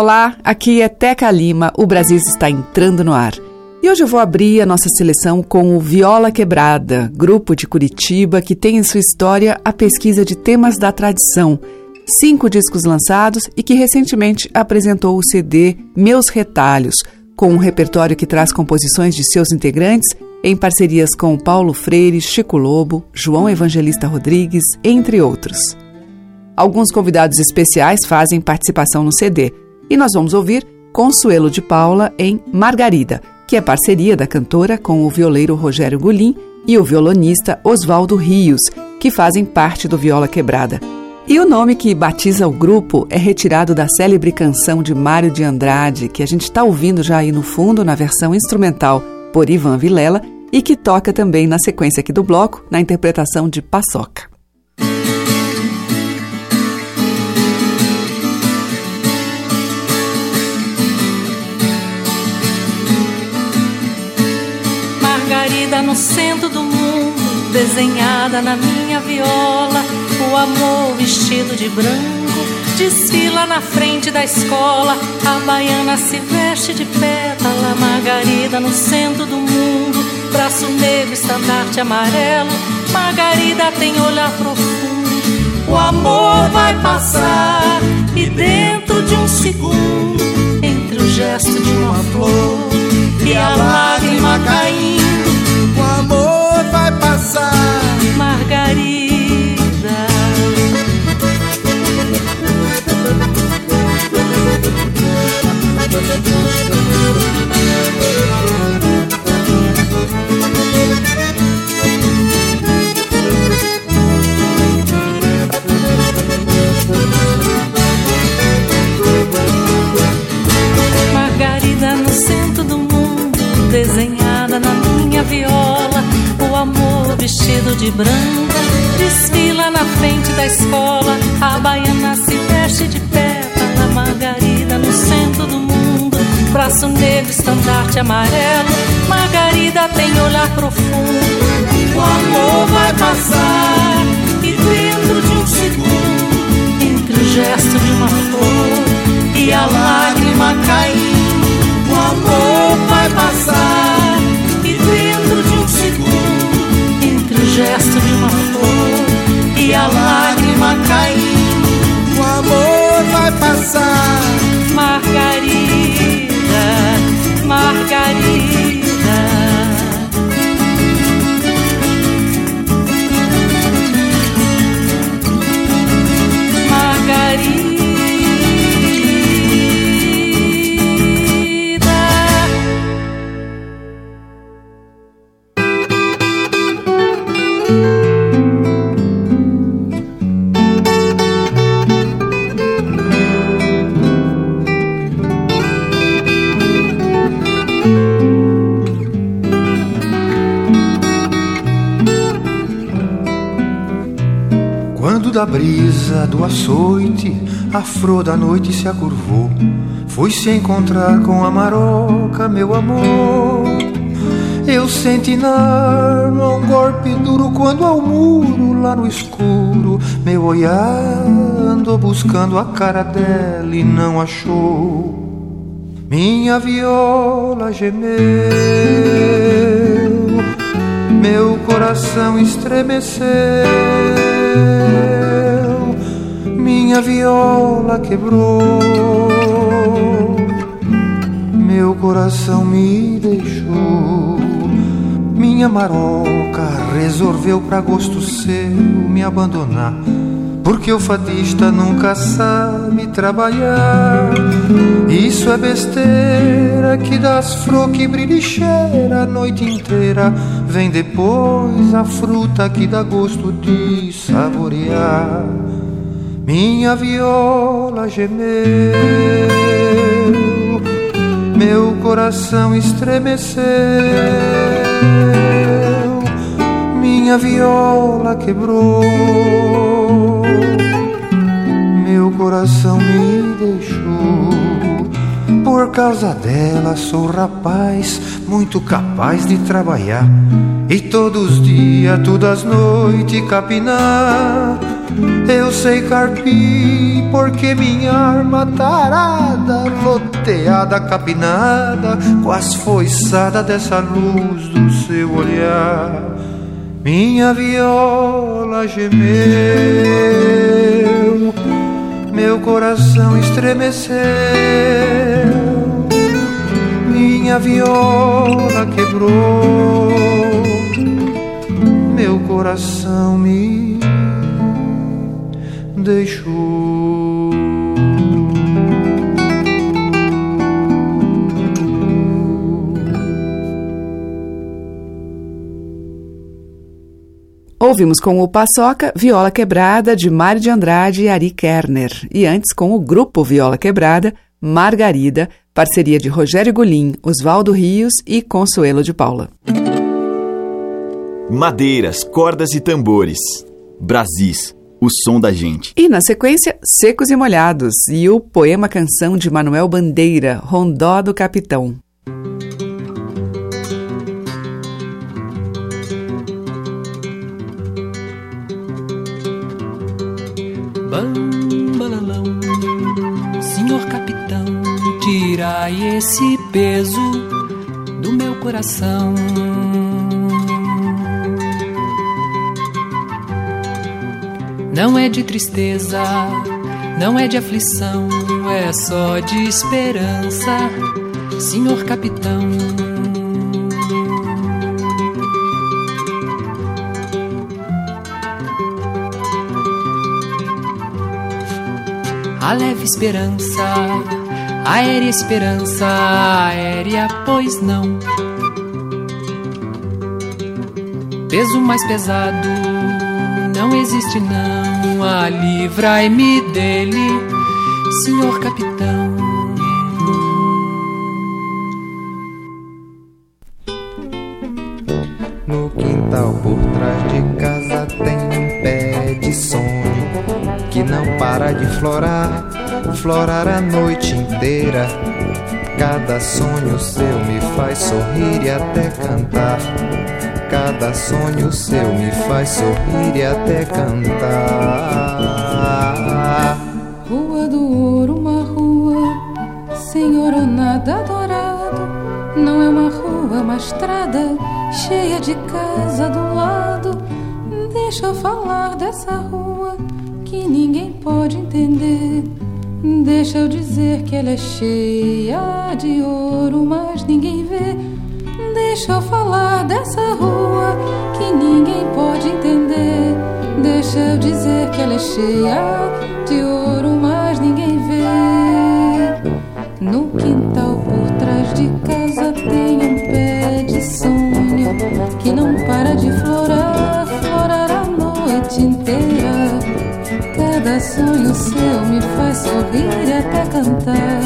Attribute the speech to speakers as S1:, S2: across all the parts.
S1: Olá, aqui é Teca Lima, o Brasil está entrando no ar. E hoje eu vou abrir a nossa seleção com o Viola Quebrada, grupo de Curitiba que tem em sua história a pesquisa de temas da tradição, cinco discos lançados e que recentemente apresentou o CD Meus Retalhos, com um repertório que traz composições de seus integrantes em parcerias com Paulo Freire, Chico Lobo, João Evangelista Rodrigues, entre outros. Alguns convidados especiais fazem participação no CD e nós vamos ouvir Consuelo de Paula em Margarida, que é parceria da cantora com o violeiro Rogério Gulim e o violonista Oswaldo Rios, que fazem parte do Viola Quebrada. E o nome que batiza o grupo é retirado da célebre canção de Mário de Andrade, que a gente está ouvindo já aí no fundo na versão instrumental por Ivan Vilela e que toca também na sequência aqui do bloco, na interpretação de Paçoca.
S2: Margarida no centro do mundo, desenhada na minha viola, o amor vestido de branco, desfila na frente da escola, a baiana se veste de pétala, Margarida no centro do mundo, braço negro, estandarte amarelo, Margarida tem olhar profundo, o amor vai passar e dentro de um segundo, entre o gesto de uma flor e a lágrima caindo, Margarida. Margarida no centro do mundo, desenhada na minha viola, vestido de branca, desfila na frente da escola, a baiana se veste de pétala, Margarida no centro do mundo, braço negro, estandarte amarelo, Margarida tem olhar profundo, o amor vai passar e dentro de um segundo, entre o gesto de uma flor e a lágrima caindo, o amor vai passar e dentro de um segundo, gesto de uma flor e a lágrima caindo,
S3: o amor vai passar.
S2: Margarida.
S4: Da brisa do açoite a flor da noite se acurvou, foi se encontrar com a maroca, meu amor. Eu senti na arma um golpe duro quando ao muro, lá no escuro, meu olhar andou buscando a cara dela e não achou. Minha viola gemeu, meu coração estremeceu, minha viola quebrou, meu coração me deixou. Minha maroca resolveu pra gosto seu me abandonar. porque o fadista nunca sabe trabalhar. Isso é besteira que das flor que brilha e cheira a noite inteira. Vem depois a fruta que dá gosto de saborear. Minha viola gemeu, meu coração estremeceu. Minha viola quebrou, meu coração me deixou. Por causa dela sou rapaz, muito capaz de trabalhar. E todos os dias, todas as noites capinar eu sei carpir porque minha arma tarada, loteada, capinada, com as foiçadas dessa luz do seu olhar. Minha viola gemeu, meu coração estremeceu. Minha viola quebrou, meu coração me deixou.
S1: Ouvimos com o Paçoca Viola Quebrada de Mário de Andrade e Ari Kerner. E antes com o grupo Viola Quebrada, Margarida, parceria de Rogério Gulim, Oswaldo Rios e Consuelo de Paula.
S5: Madeiras, cordas e tambores. Brasis, o som da gente.
S1: E na sequência, Secos e Molhados e o poema canção de Manuel Bandeira, Rondó do Capitão.
S6: Bambalalão, senhor capitão, tirai esse peso do meu coração. Não é de tristeza, não é de aflição, é só de esperança, senhor capitão. A leve esperança, aérea esperança, aérea, pois não. Peso mais pesado não existe não, ah, livrai-me dele, senhor capitão.
S7: No quintal por trás de casa tem um pé de sonho que não para de florar, florar a noite inteira. Cada sonho seu me faz sorrir e até cantar. Cada sonho seu me faz sorrir e até cantar.
S8: Rua do Ouro, uma rua, senhor nada dourado. Não é uma rua, uma estrada cheia de casa do lado. Deixa eu falar dessa rua que ninguém pode entender. Deixa eu dizer que ela é cheia de ouro, mas ninguém vê. Deixa eu falar cheia de ouro, mas ninguém vê. No quintal por trás de casa tem um pé de sonho que não para de florar, florar a noite inteira. Cada sonho seu me faz sorrir até cantar.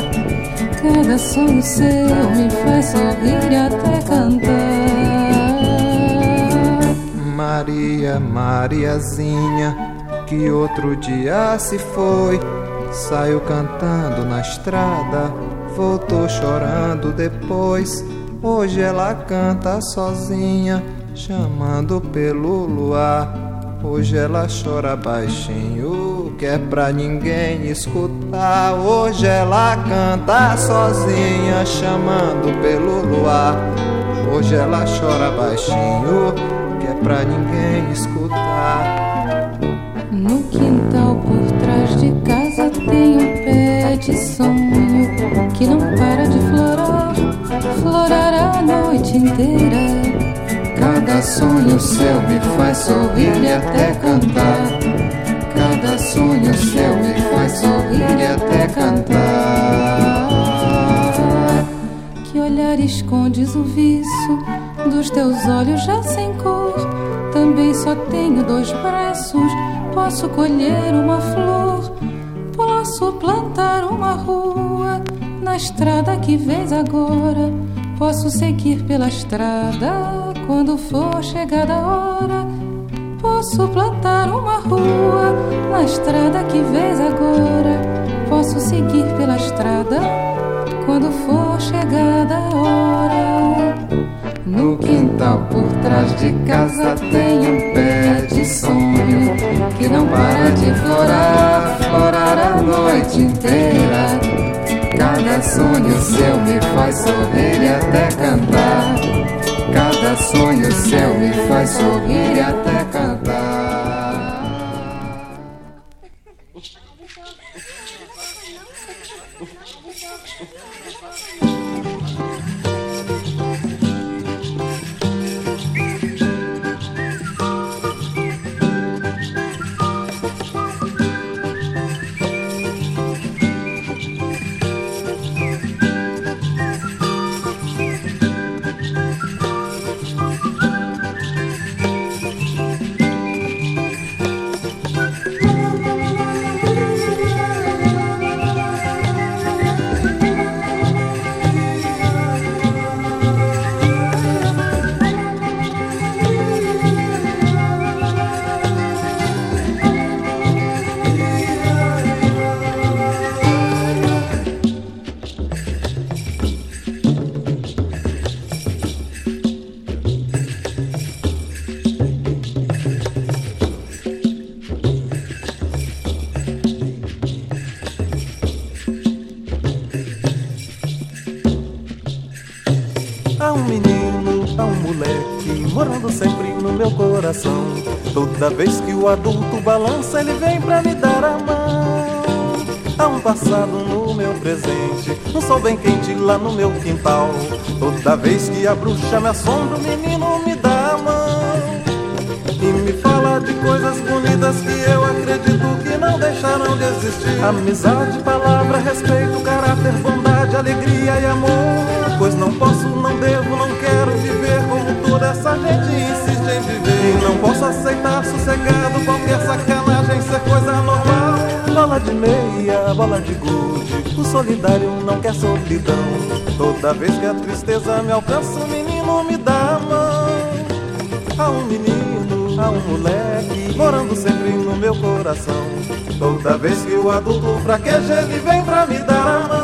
S8: Cada sonho seu me faz sorrir até cantar.
S7: Maria, Mariazinha, que outro dia se foi, saiu cantando na estrada, voltou chorando depois. Hoje ela canta sozinha, chamando pelo luar. Hoje ela chora baixinho, que é pra ninguém escutar. Hoje ela canta sozinha, chamando pelo luar. Hoje ela chora baixinho, que é pra ninguém escutar.
S8: Sonho
S7: seu me faz sorrir e até cantar. Cada sonho
S8: céu me faz sorrir e até cantar. Que olhar escondes o viço dos teus olhos já sem cor. Também só tenho dois braços, posso colher uma flor, posso plantar uma rua na estrada que vês agora. Posso seguir pela estrada quando for chegada a hora. Posso plantar uma rua na estrada que vês agora. Posso seguir pela estrada quando for chegada a hora. No quintal por trás de casa
S3: Toda vez que o adulto balança, ele vem pra me dar a mão. Há um passado no meu presente, um sol bem quente lá no meu quintal. Toda vez que a bruxa me assombra, o menino me dá a mão. E me fala de coisas bonitas que eu acredito que não deixarão de existir. Amizade, palavra, respeito, caráter, bondade, alegria e amor. Pois não posso, não devo, não quero viver toda essa gente insiste em viver. E não posso aceitar sossegado qualquer sacanagem ser coisa normal. Bola de meia, bola de gude, o solidário não quer solidão. Toda vez que a tristeza me alcança, o menino me dá a mão. Há um menino, há um moleque morando sempre no meu coração. Toda vez que o adulto fraqueja, ele vem pra me dar a mão.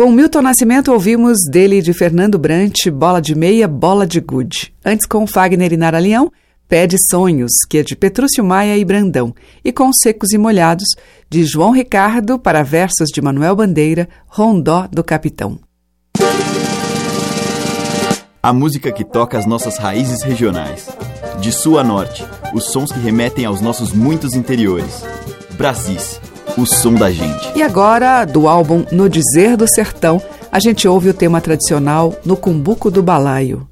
S1: Com Milton Nascimento ouvimos dele de Fernando Brant, Bola de Meia, Bola de Gude. Antes com Fagner e Nara Leão, Pé de Sonhos, que é de Petrúcio Maia e Brandão. E com Secos e Molhados, de João Ricardo para versos de Manuel Bandeira, Rondó do Capitão.
S5: A música que toca as nossas raízes regionais. De sul a norte, os sons que remetem aos nossos muitos interiores. Brasis, o som da gente.
S1: E agora, do álbum No Dizer do Sertão, a gente ouve o tema tradicional No Cumbuco do Balaio.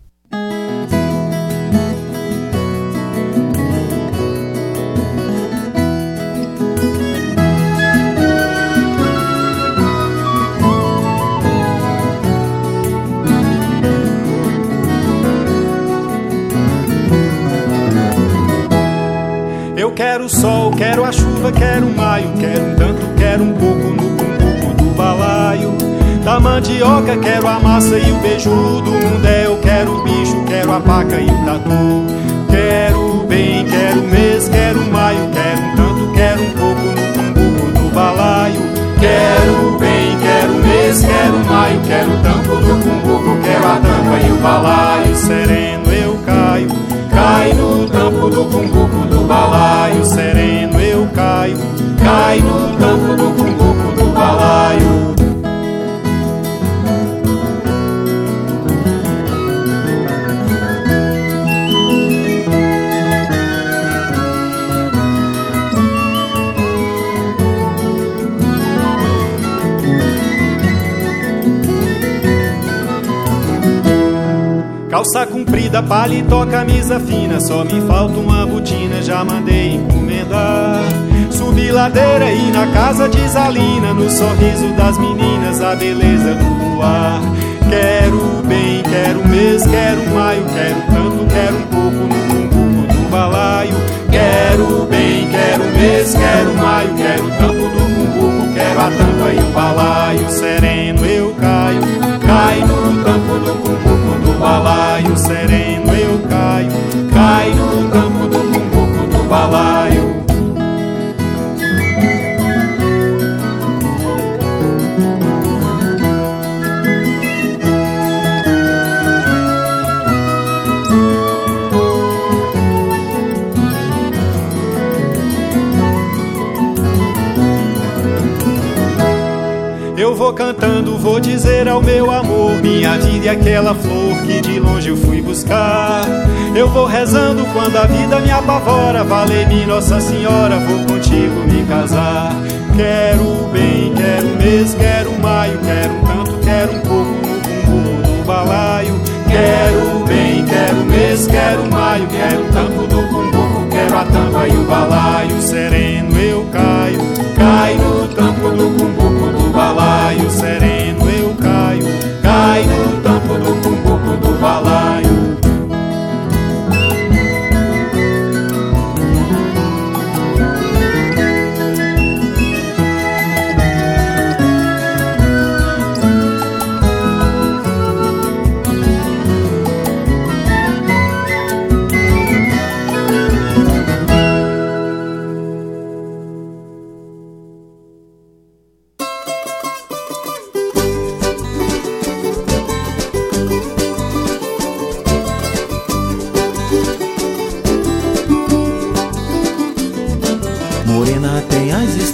S9: quero a massa e o beijo do mundo. É, eu quero o bicho, quero a vaca e o tatu. Quero bem, quero mês, quero maio, quero um tanto, quero um pouco no tambor do balaio. Quero bem, quero mês, quero maio, quero tanto no cumbuco, quero a tampa e o balaio. Sereno eu caio, caio no tampo do cumbuco do balaio. Sereno eu caio, caio no tampo Comprida, paletó, camisa fina. Só me falta uma botina, já mandei encomendar. Subi ladeira e na casa de Zalina No sorriso das meninas, a beleza do luar. Quero bem, quero mês, quero maio Quero tanto, quero um aquela flor que de longe eu fui buscar. Eu vou rezando quando a vida me apavora. Vale-me Nossa Senhora, vou contigo me casar. Quero bem, quero mês, quero maio Quero um tanto, quero um pouco no cumbuco do balaio. Quero bem, quero mês, quero maio Quero um tampo do cumbuco, quero a tampa e o balaio. Sereno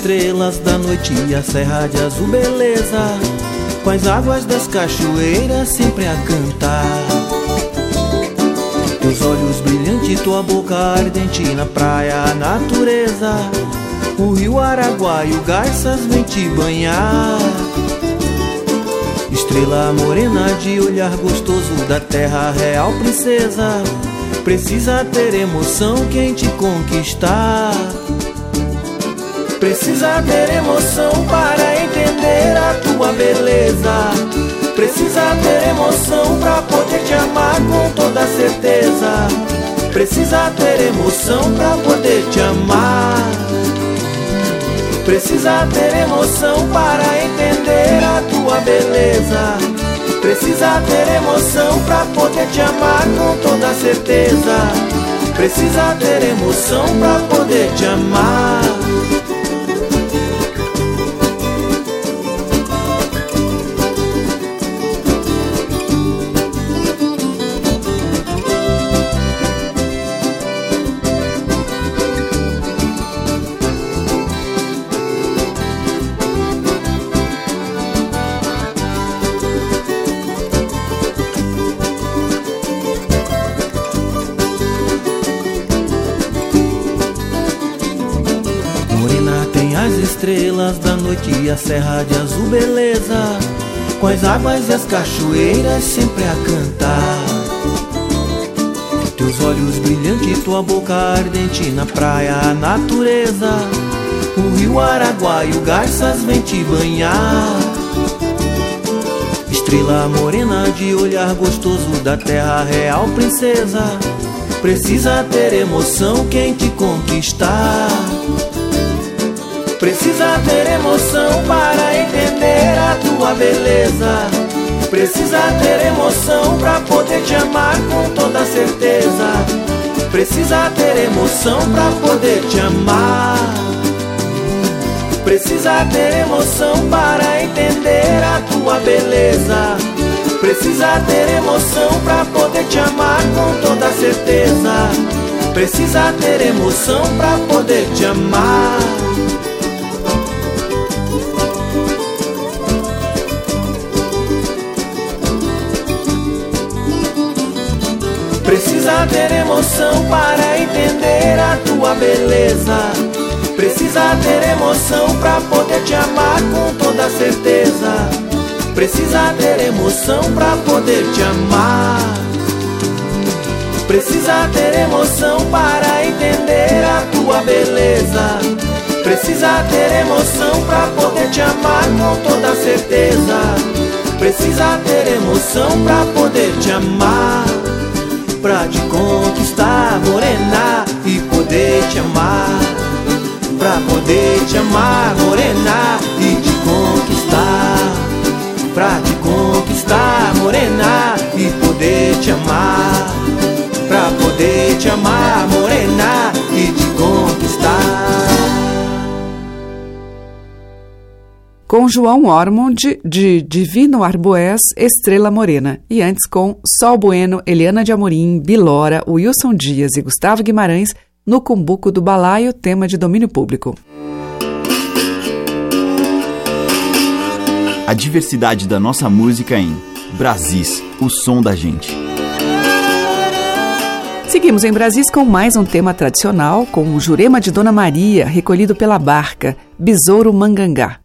S10: estrelas da noite e a serra de azul beleza. Com as águas das cachoeiras sempre a cantar. Teus olhos brilhantes, tua boca ardente na praia a natureza. O rio Araguaia, o garças vem te banhar. Estrela morena de olhar gostoso da terra real princesa. Precisa ter emoção quem te conquistar Precisa ter emoção para entender a tua beleza. Precisa ter emoção para poder te amar com toda certeza. Precisa ter emoção para poder te amar. Precisa ter emoção para entender a tua beleza. Precisa ter emoção para poder te amar com toda certeza. Precisa ter emoção para poder te amar. Noite a serra de azul beleza. Com as águas e as cachoeiras sempre a cantar. Teus olhos brilhantes, tua boca ardente na praia a natureza. O rio Araguaia, o garças vem te banhar. Estrela morena de olhar gostoso da terra real princesa. Precisa ter emoção quem te conquistar Precisa ter emoção para entender a tua beleza. Precisa ter emoção para poder te amar com toda certeza. Precisa ter emoção para poder te amar. Precisa ter emoção para entender a tua beleza. Precisa ter emoção pra poder te amar com toda certeza. Precisa ter emoção pra poder te amar. Precisa ter emoção para entender a tua beleza. Precisa ter emoção pra poder te amar com toda certeza. Precisa ter emoção pra poder te amar. Precisa ter emoção para entender a tua beleza. Precisa ter emoção pra poder te amar com toda certeza. Precisa ter emoção pra poder te amar. Pra te conquistar, morena, e poder te amar. Pra poder te amar, morena, e te conquistar. Pra te conquistar, morena, e poder
S1: com João Ormond, de Divino Arboés, Estrela Morena. E antes com Sol Bueno, Eliana de Amorim, Bilora, Wilson Dias e Gustavo Guimarães, no Cumbuco do Balaio, tema de domínio público.
S5: A diversidade da nossa música em Brasis, o som da gente.
S1: Seguimos em Brasis com mais um tema tradicional, com o Jurema de Dona Maria, recolhido pela barca, Besouro Mangangá.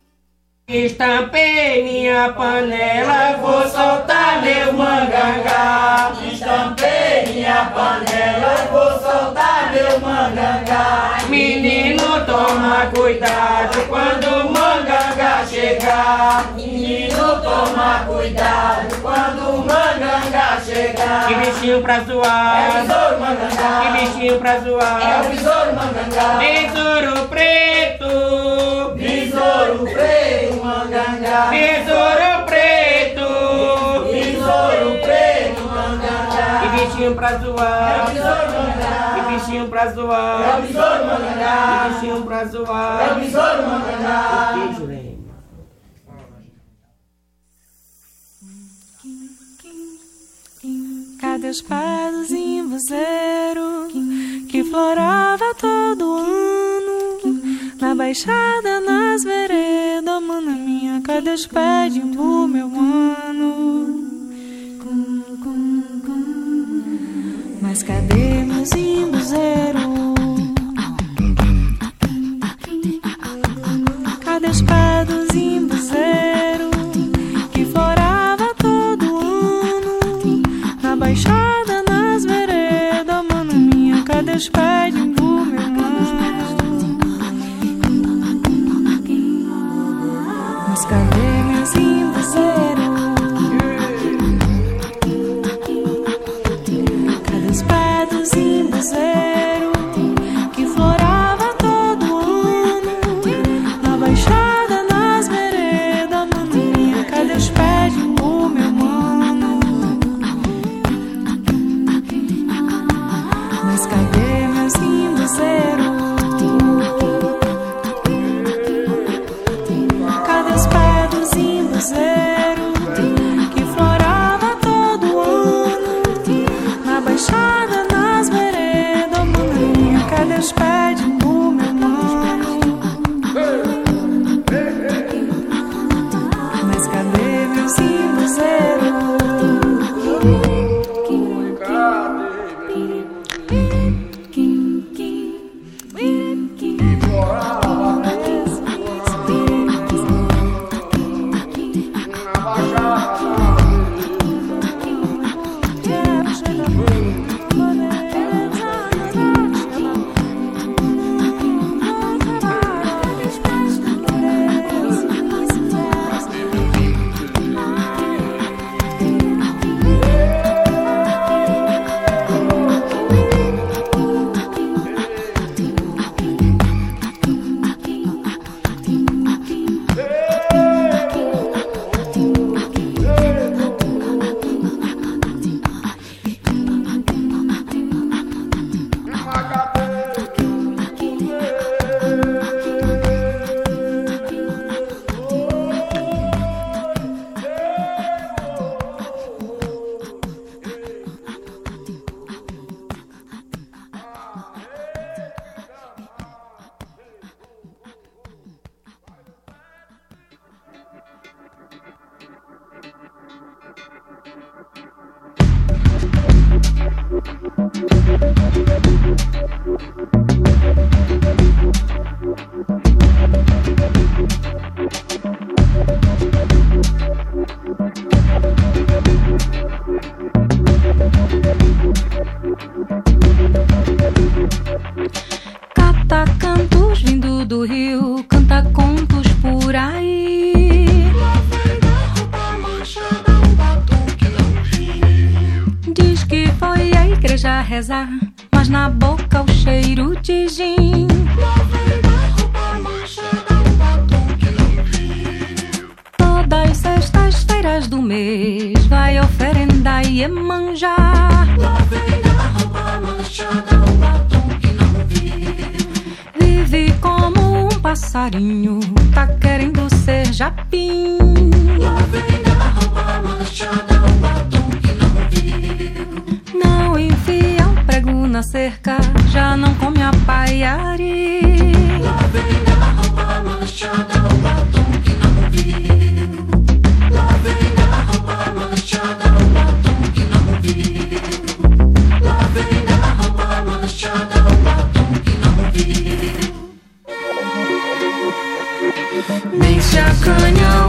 S11: Estampei minha panela, vou soltar meu mangangá. Estampei minha panela, vou soltar meu mangangá. Menino, toma cuidado quando o mangangá chegar. Menino, toma cuidado quando o mangangá chegar. Que bichinho pra zoar. É o besouro mangangá. Que bichinho pra zoar. É o besouro mangangá. Besouro preto. Besouro preto, mangangá. Besouro preto. Besouro preto, mangangá. Que bichinho pra zoar. É o besouro mangangá. Que bichinho pra zoar. É o besouro mangangá. Que bichinho pra zoar. É o besouro mangangá. Que Jurema.
S12: Cadê os pés do zimbuzeiro que florava todo ano? Na baixada, nas veredas, mana minha, cadê os pés de imbu, meu mano? Mas cadê meu zimbuzeiro? na já não come a paiari. Lá vem ela rouba manchada, o batom que não vi. Lá vem ela rouba manchada, o batom que
S2: não vi. Lá vem ela rouba manchada, o batom que não vi. Nem se acanhou.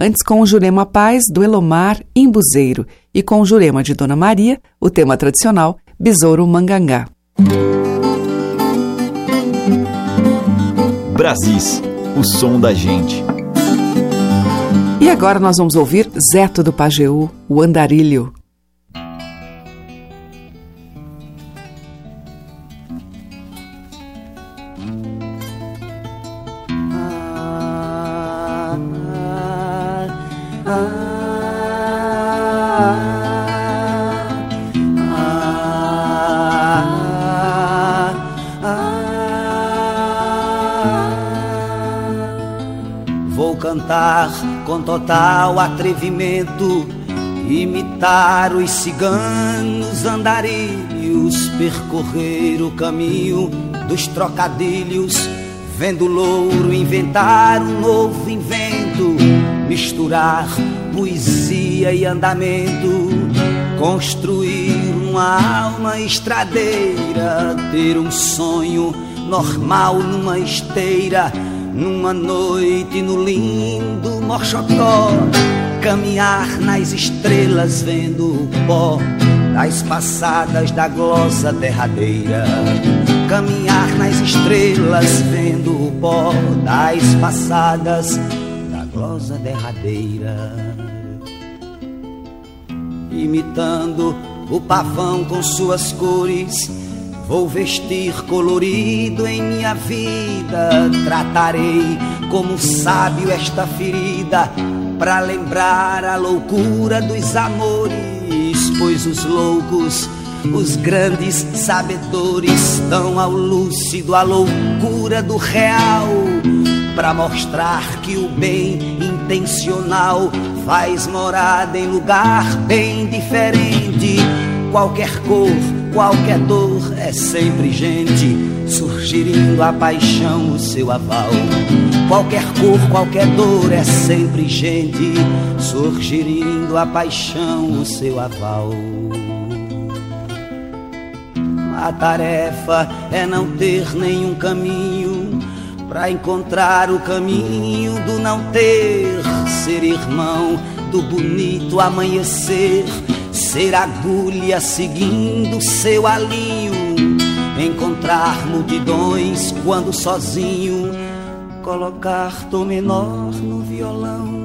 S2: Antes com o Jurema Paz, do Elomar Imbuzeiro. E com o Jurema de Dona Maria, o tema tradicional, Besouro Mangangá.
S5: Brasis, o som da gente.
S2: E agora nós vamos ouvir Zeto do Pajeú, o Andarilho.
S13: Cantar com total atrevimento, imitar os ciganos andarilhos, percorrer o caminho dos trocadilhos, vendo louro inventar um novo invento, misturar poesia e andamento, construir uma alma estradeira, ter um sonho normal numa esteira numa noite no lindo Morxotó, caminhar nas estrelas vendo o pó das passadas da glosa derradeira. Caminhar nas estrelas vendo o pó das passadas da glosa derradeira. Imitando o pavão com suas cores Vou vestir colorido em minha vida, tratarei como sábio esta ferida, para lembrar a loucura dos amores, pois os loucos, os grandes sabedores, dão ao lúcido a loucura do real, para mostrar que o bem intencional faz morada em lugar bem diferente, qualquer cor Qualquer dor é sempre gente, surgindo a paixão, o seu aval. Qualquer cor, qualquer dor é sempre gente, surgindo a paixão, o seu aval. A tarefa é não ter nenhum caminho para encontrar o caminho do não ter, ser irmão do bonito amanhecer. Ser agulha seguindo seu alinho, encontrar multidões quando sozinho, colocar tom menor no violão,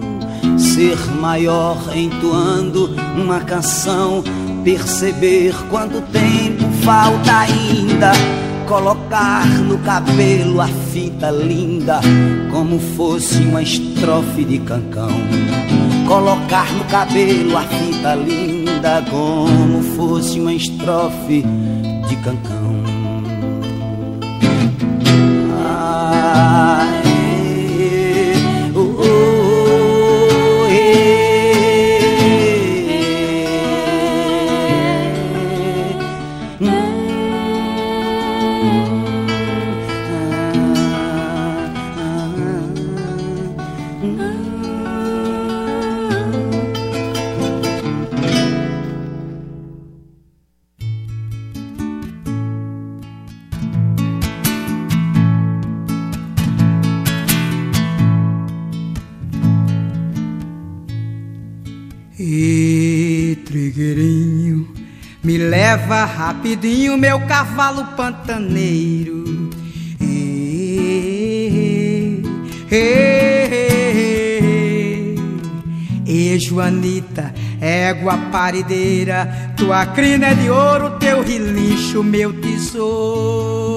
S13: ser maior entoando uma canção, perceber quanto tempo falta ainda. Colocar no cabelo a fita linda, como fosse uma estrofe de cancão. Colocar no cabelo a fita linda como fosse uma estrofe de cancão. Ai,
S14: rapidinho, meu cavalo pantaneiro. E, e, e, e Joanita, égua parideira, tua crina é de ouro, teu relincho, meu tesouro.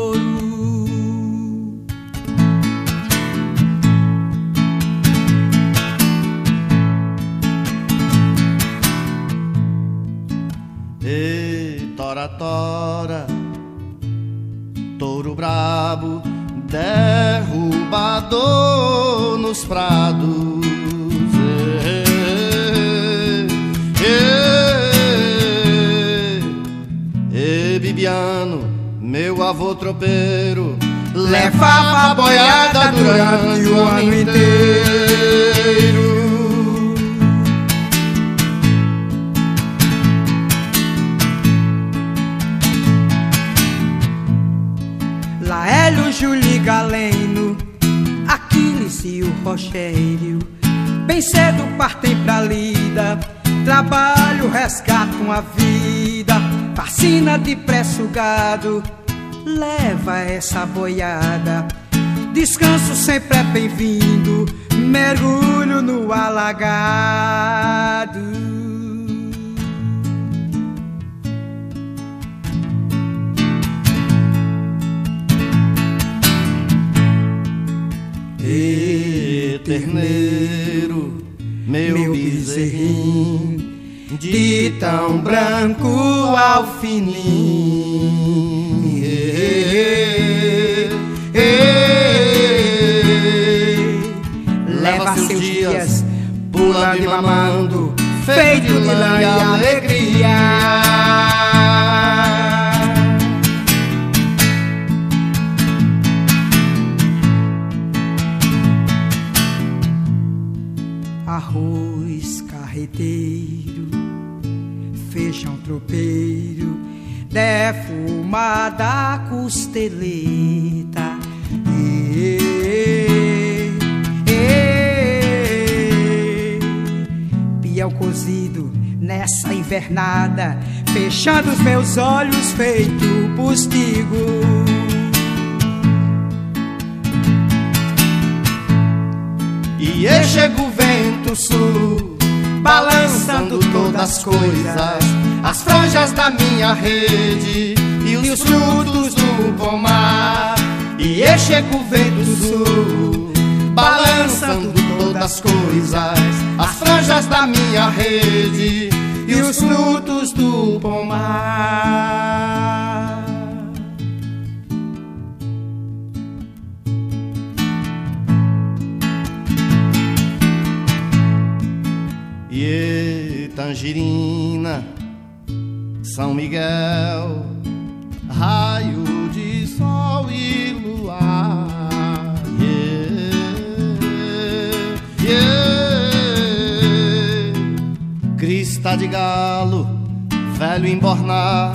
S15: Prados. E, e, e Bibiano, meu avô tropeiro, levava a boiada durante o ano inteiro.
S14: Resgatam a vida. Vacina de pré-sugado, leva essa boiada. Descanso sempre é bem-vindo, mergulho no alagado.
S15: E terneiro, meu,
S14: Meu
S15: bezerrinho,
S14: de tão branco ao fininho. Leva seus dias
S15: pulando e mamando,
S14: feito de lã e alegria. Tropeiro, defumada costeleta. E, e, piau cozido nessa invernada, fechando os meus olhos feito postigo.
S15: E chega o vento sul, balançando todas as coisas, as franjas da minha rede e os frutos do pomar. E é chega o vento sul, balançando todas as coisas, as franjas da minha rede e os frutos do pomar. E tangerina, São Miguel, raio de sol e luar. Yeah, yeah. Crista de galo, velho embornar,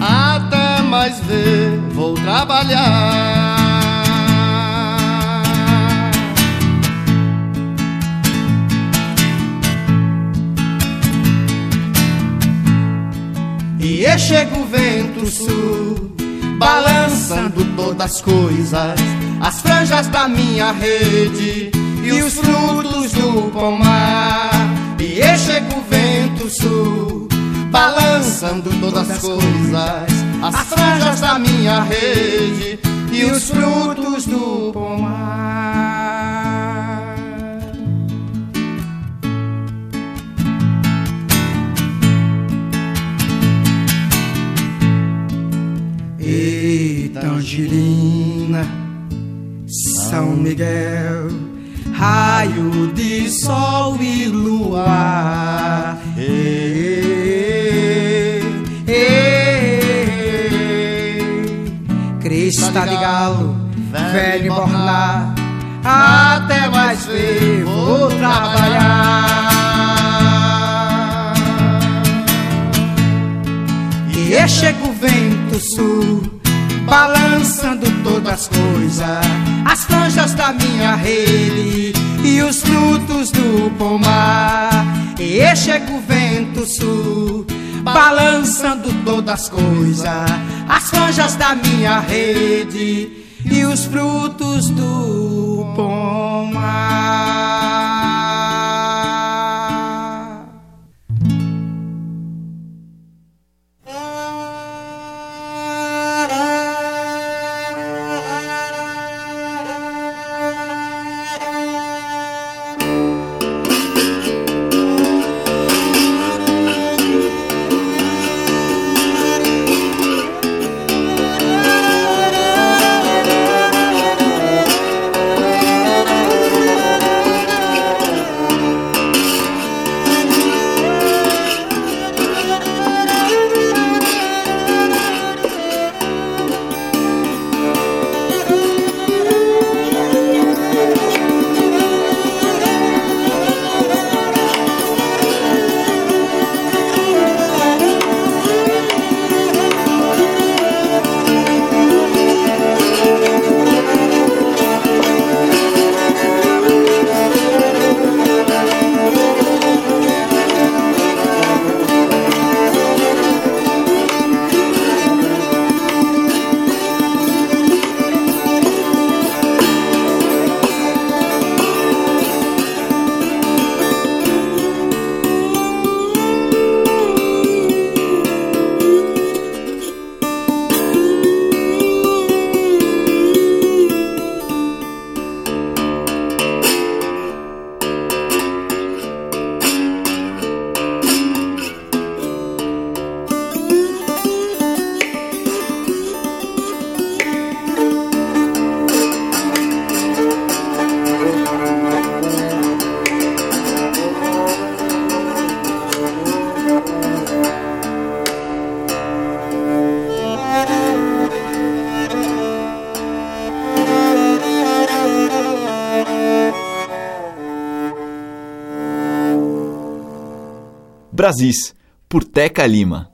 S15: até mais ver, vou trabalhar. E chega o vento sul, balançando todas as coisas, as franjas da minha rede e os frutos do pomar. E chega o vento sul, balançando todas as coisas, as franjas da minha rede e os frutos do pomar. Tangerina, São Miguel, raio de sol e luar. E, e, e, Crista de galo, velho bornar, até mais ver, vou trabalhar. E é chega o vento sul, balançando todas as coisas, as franjas da minha rede e os frutos do pomar. E é chega o vento sul, balançando todas as coisas, as franjas da minha rede e os frutos do pomar.
S5: Brasis, por Teca Lima.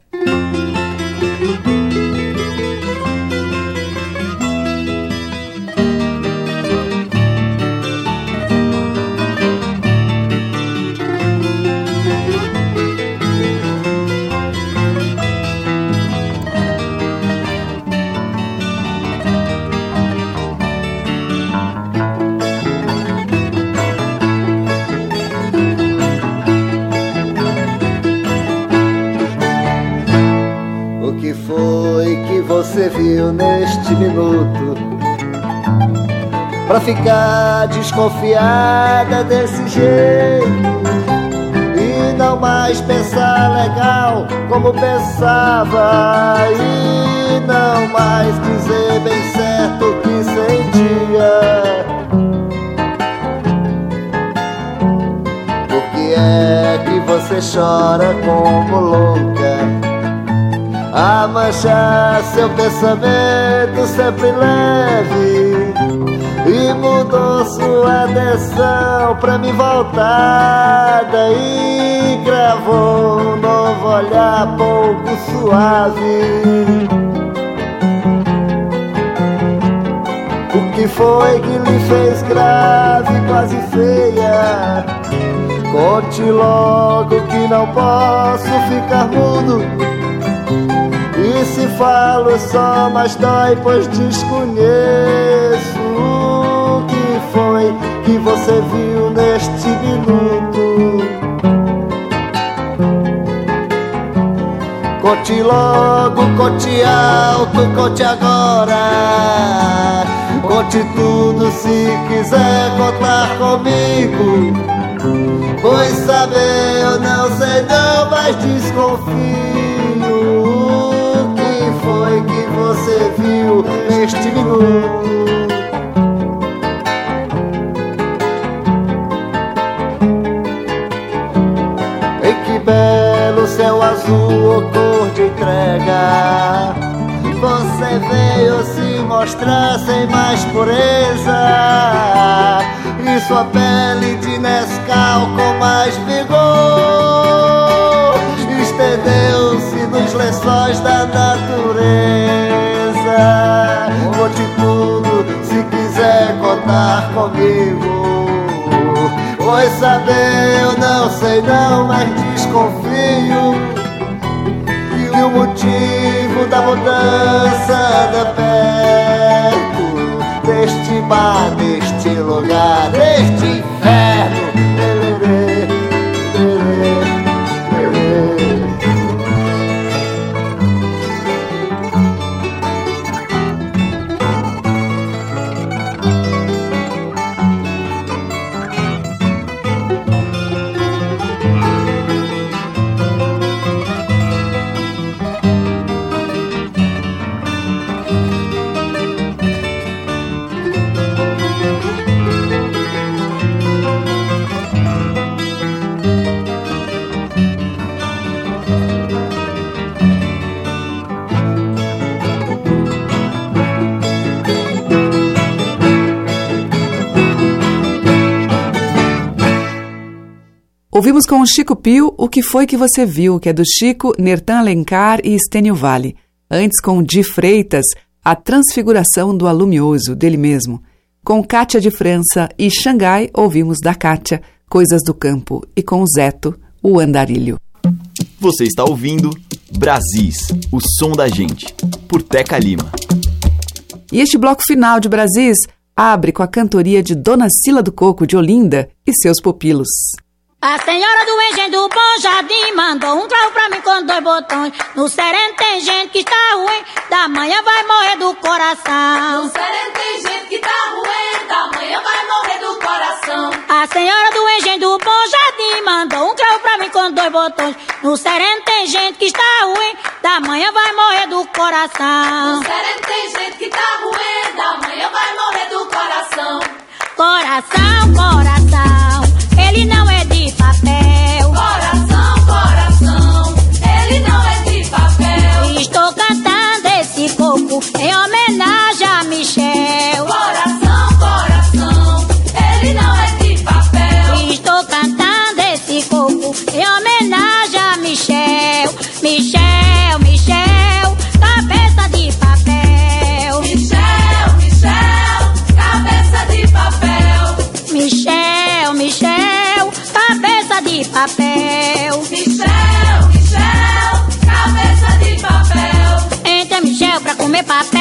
S16: Minuto Pra ficar desconfiada desse jeito E não mais pensar legal como pensava E não mais dizer bem certo o que sentia Por que é que você chora como louca? a manchar seu pensamento sempre leve e mudou sua atenção pra me voltada e gravou um novo olhar pouco suave. O que foi que lhe fez grave, quase feia? Conte logo que não posso ficar mudo se falo só, mas dói, pois desconheço o que foi que você viu neste minuto. Conte logo, conte alto, conte agora. Conte tudo se quiser contar comigo. Pois saber eu não sei não, mas desconfio viu neste minuto? Ei, que belo céu azul, cor de entrega. Você veio se mostrar sem mais pureza. E sua pele de Nescau com mais vigor contar comigo. Pois saber eu não sei não, mas desconfio. E o motivo da mudança da perto deste bar, deste lugar, deste inferno.
S1: Ouvimos com o Chico Pio O Que Foi Que Você Viu, que é do Chico, Nertan Alencar e Estênio Vale. Antes, com Di Freitas, A Transfiguração do Alumioso, dele mesmo. Com Cátia de França e Xangai, ouvimos da Cátia, Coisas do Campo. E com Zeto, O Andarilho.
S5: Você está ouvindo Brasis, o som da gente, por Teca Lima.
S1: E este bloco final de Brasis abre com a cantoria de Dona Sila do Coco de Olinda e seus pupilos.
S17: A senhora do engenho do Bom Jardim mandou um trau pra mim com dois botões. No sereno tem gente que está ruim, da manhã vai morrer do coração.
S18: No sereno tem gente que tá ruim, da manhã vai morrer do coração.
S17: A senhora do engenho do Bom Jardim mandou um trau pra mim com dois botões. No sereno tem gente que está ruim, da manhã vai morrer do coração.
S18: No sereno tem gente que tá ruim, da manhã vai morrer do coração.
S17: Coração, coração, papel.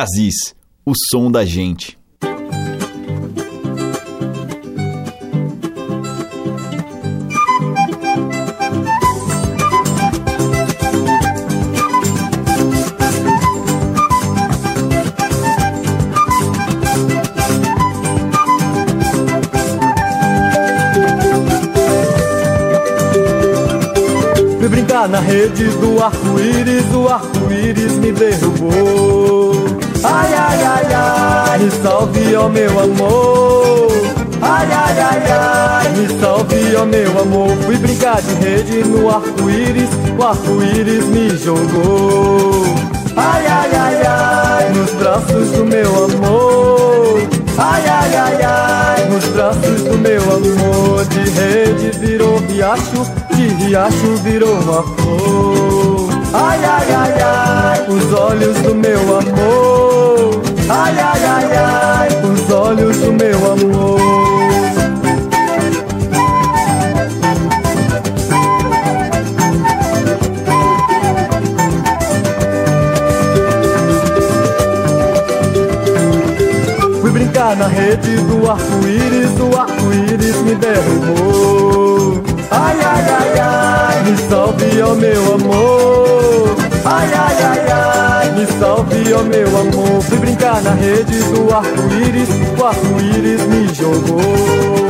S5: Brasis, o som da gente.
S19: Fui brincar na rede do arco-íris, o arco-íris me derrubou. Ai, ai, ai, ai, me salve, ó meu amor. Ai, ai, ai, ai, me salve, ó meu amor. Fui brincar de rede no arco-íris, o arco-íris me jogou. Ai, ai, ai, ai, nos braços do meu amor. Ai, ai, ai, ai, nos braços do meu amor. De rede virou riacho, de riacho virou uma flor. Ai, ai, ai, ai, os olhos do meu amor. Olhos do meu amor. Fui brincar na rede do arco-íris, o arco-íris me derrubou. Ai, ai, ai, ai, me salve, ó meu amor. Me salve, ó meu amor. Fui brincar na rede do arco-íris, o arco-íris me jogou.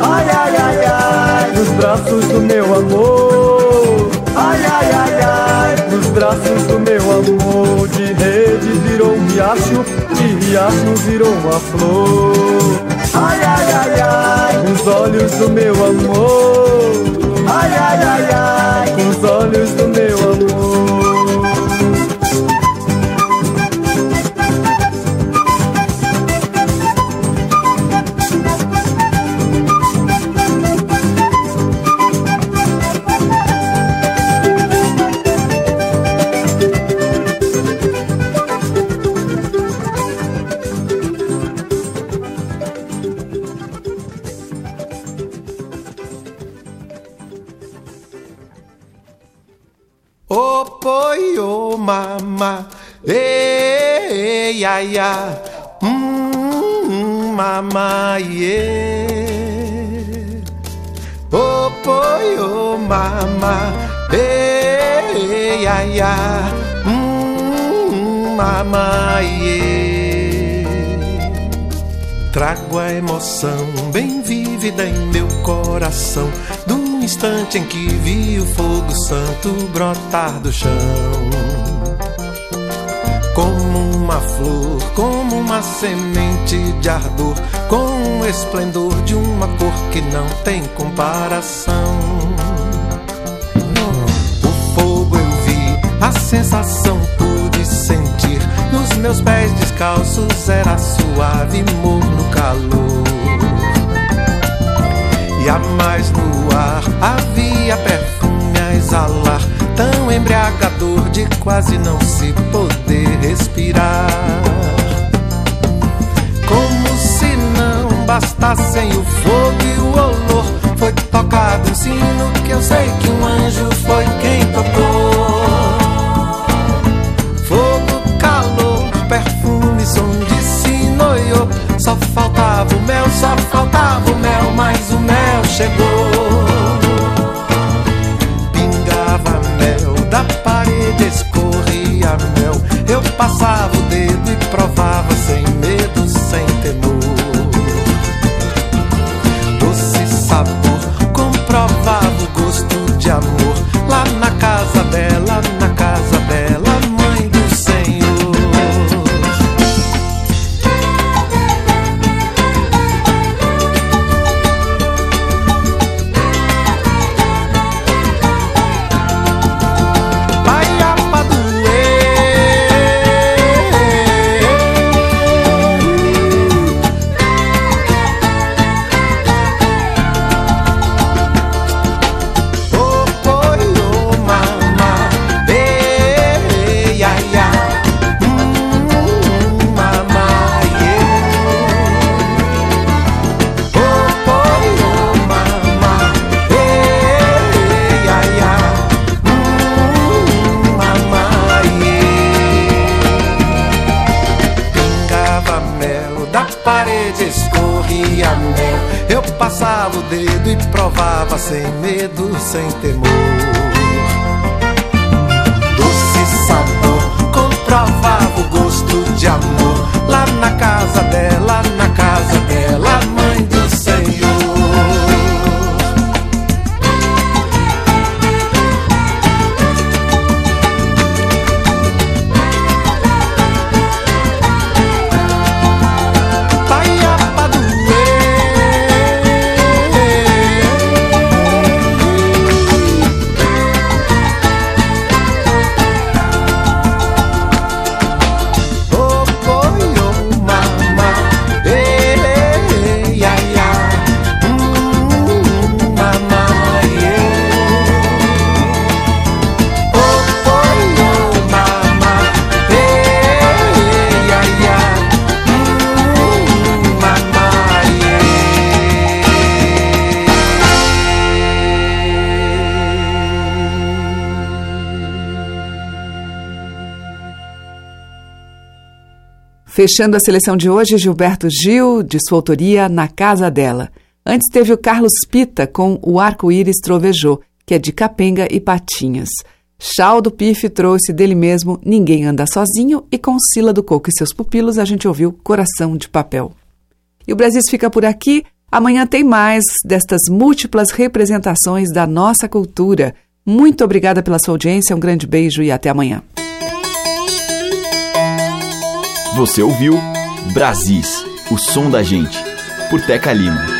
S19: Ai, ai, ai, ai, nos braços do meu amor. Ai, ai, ai, ai, nos braços do meu amor. De rede virou um riacho, de riacho virou uma flor. Ai, ai, ai, ai, os olhos do meu amor. Ai, ai, ai, ai, os olhos do meu
S3: emoção bem vívida em meu coração do instante em que vi o fogo santo brotar do chão. Como uma flor, como uma semente de ardor, com o esplendor de uma cor que não tem comparação. O fogo eu vi, a sensação sentir. Nos meus pés descalços era suave, morno calor. E a mais no ar havia perfume a exalar, tão embriagador de quase não se poder respirar. Como se não bastassem o fogo e o olor, foi tocado um sino que eu sei que um anjo só faltava o mel, mas o mel chegou. Sem medo, sem temor. Doce sabor, comprovava o gosto de amor. Lá na casa dela, na casa dela, mãe
S1: Fechando a seleção de hoje, Gilberto Gil, de sua autoria, Na Casa Dela. Antes teve o Carlos Pita com O Arco-Íris Trovejou, que é de Capenga e Patinhas. Chal do Pife trouxe dele mesmo Ninguém Anda Sozinho e com Sila do Coco e seus pupilos a gente ouviu Coração de Papel. E o Brasil fica por aqui. Amanhã tem mais destas múltiplas representações da nossa cultura. Muito obrigada pela sua audiência, um grande beijo e até amanhã.
S5: Você ouviu Brasis, o som da gente, por Teca Lima.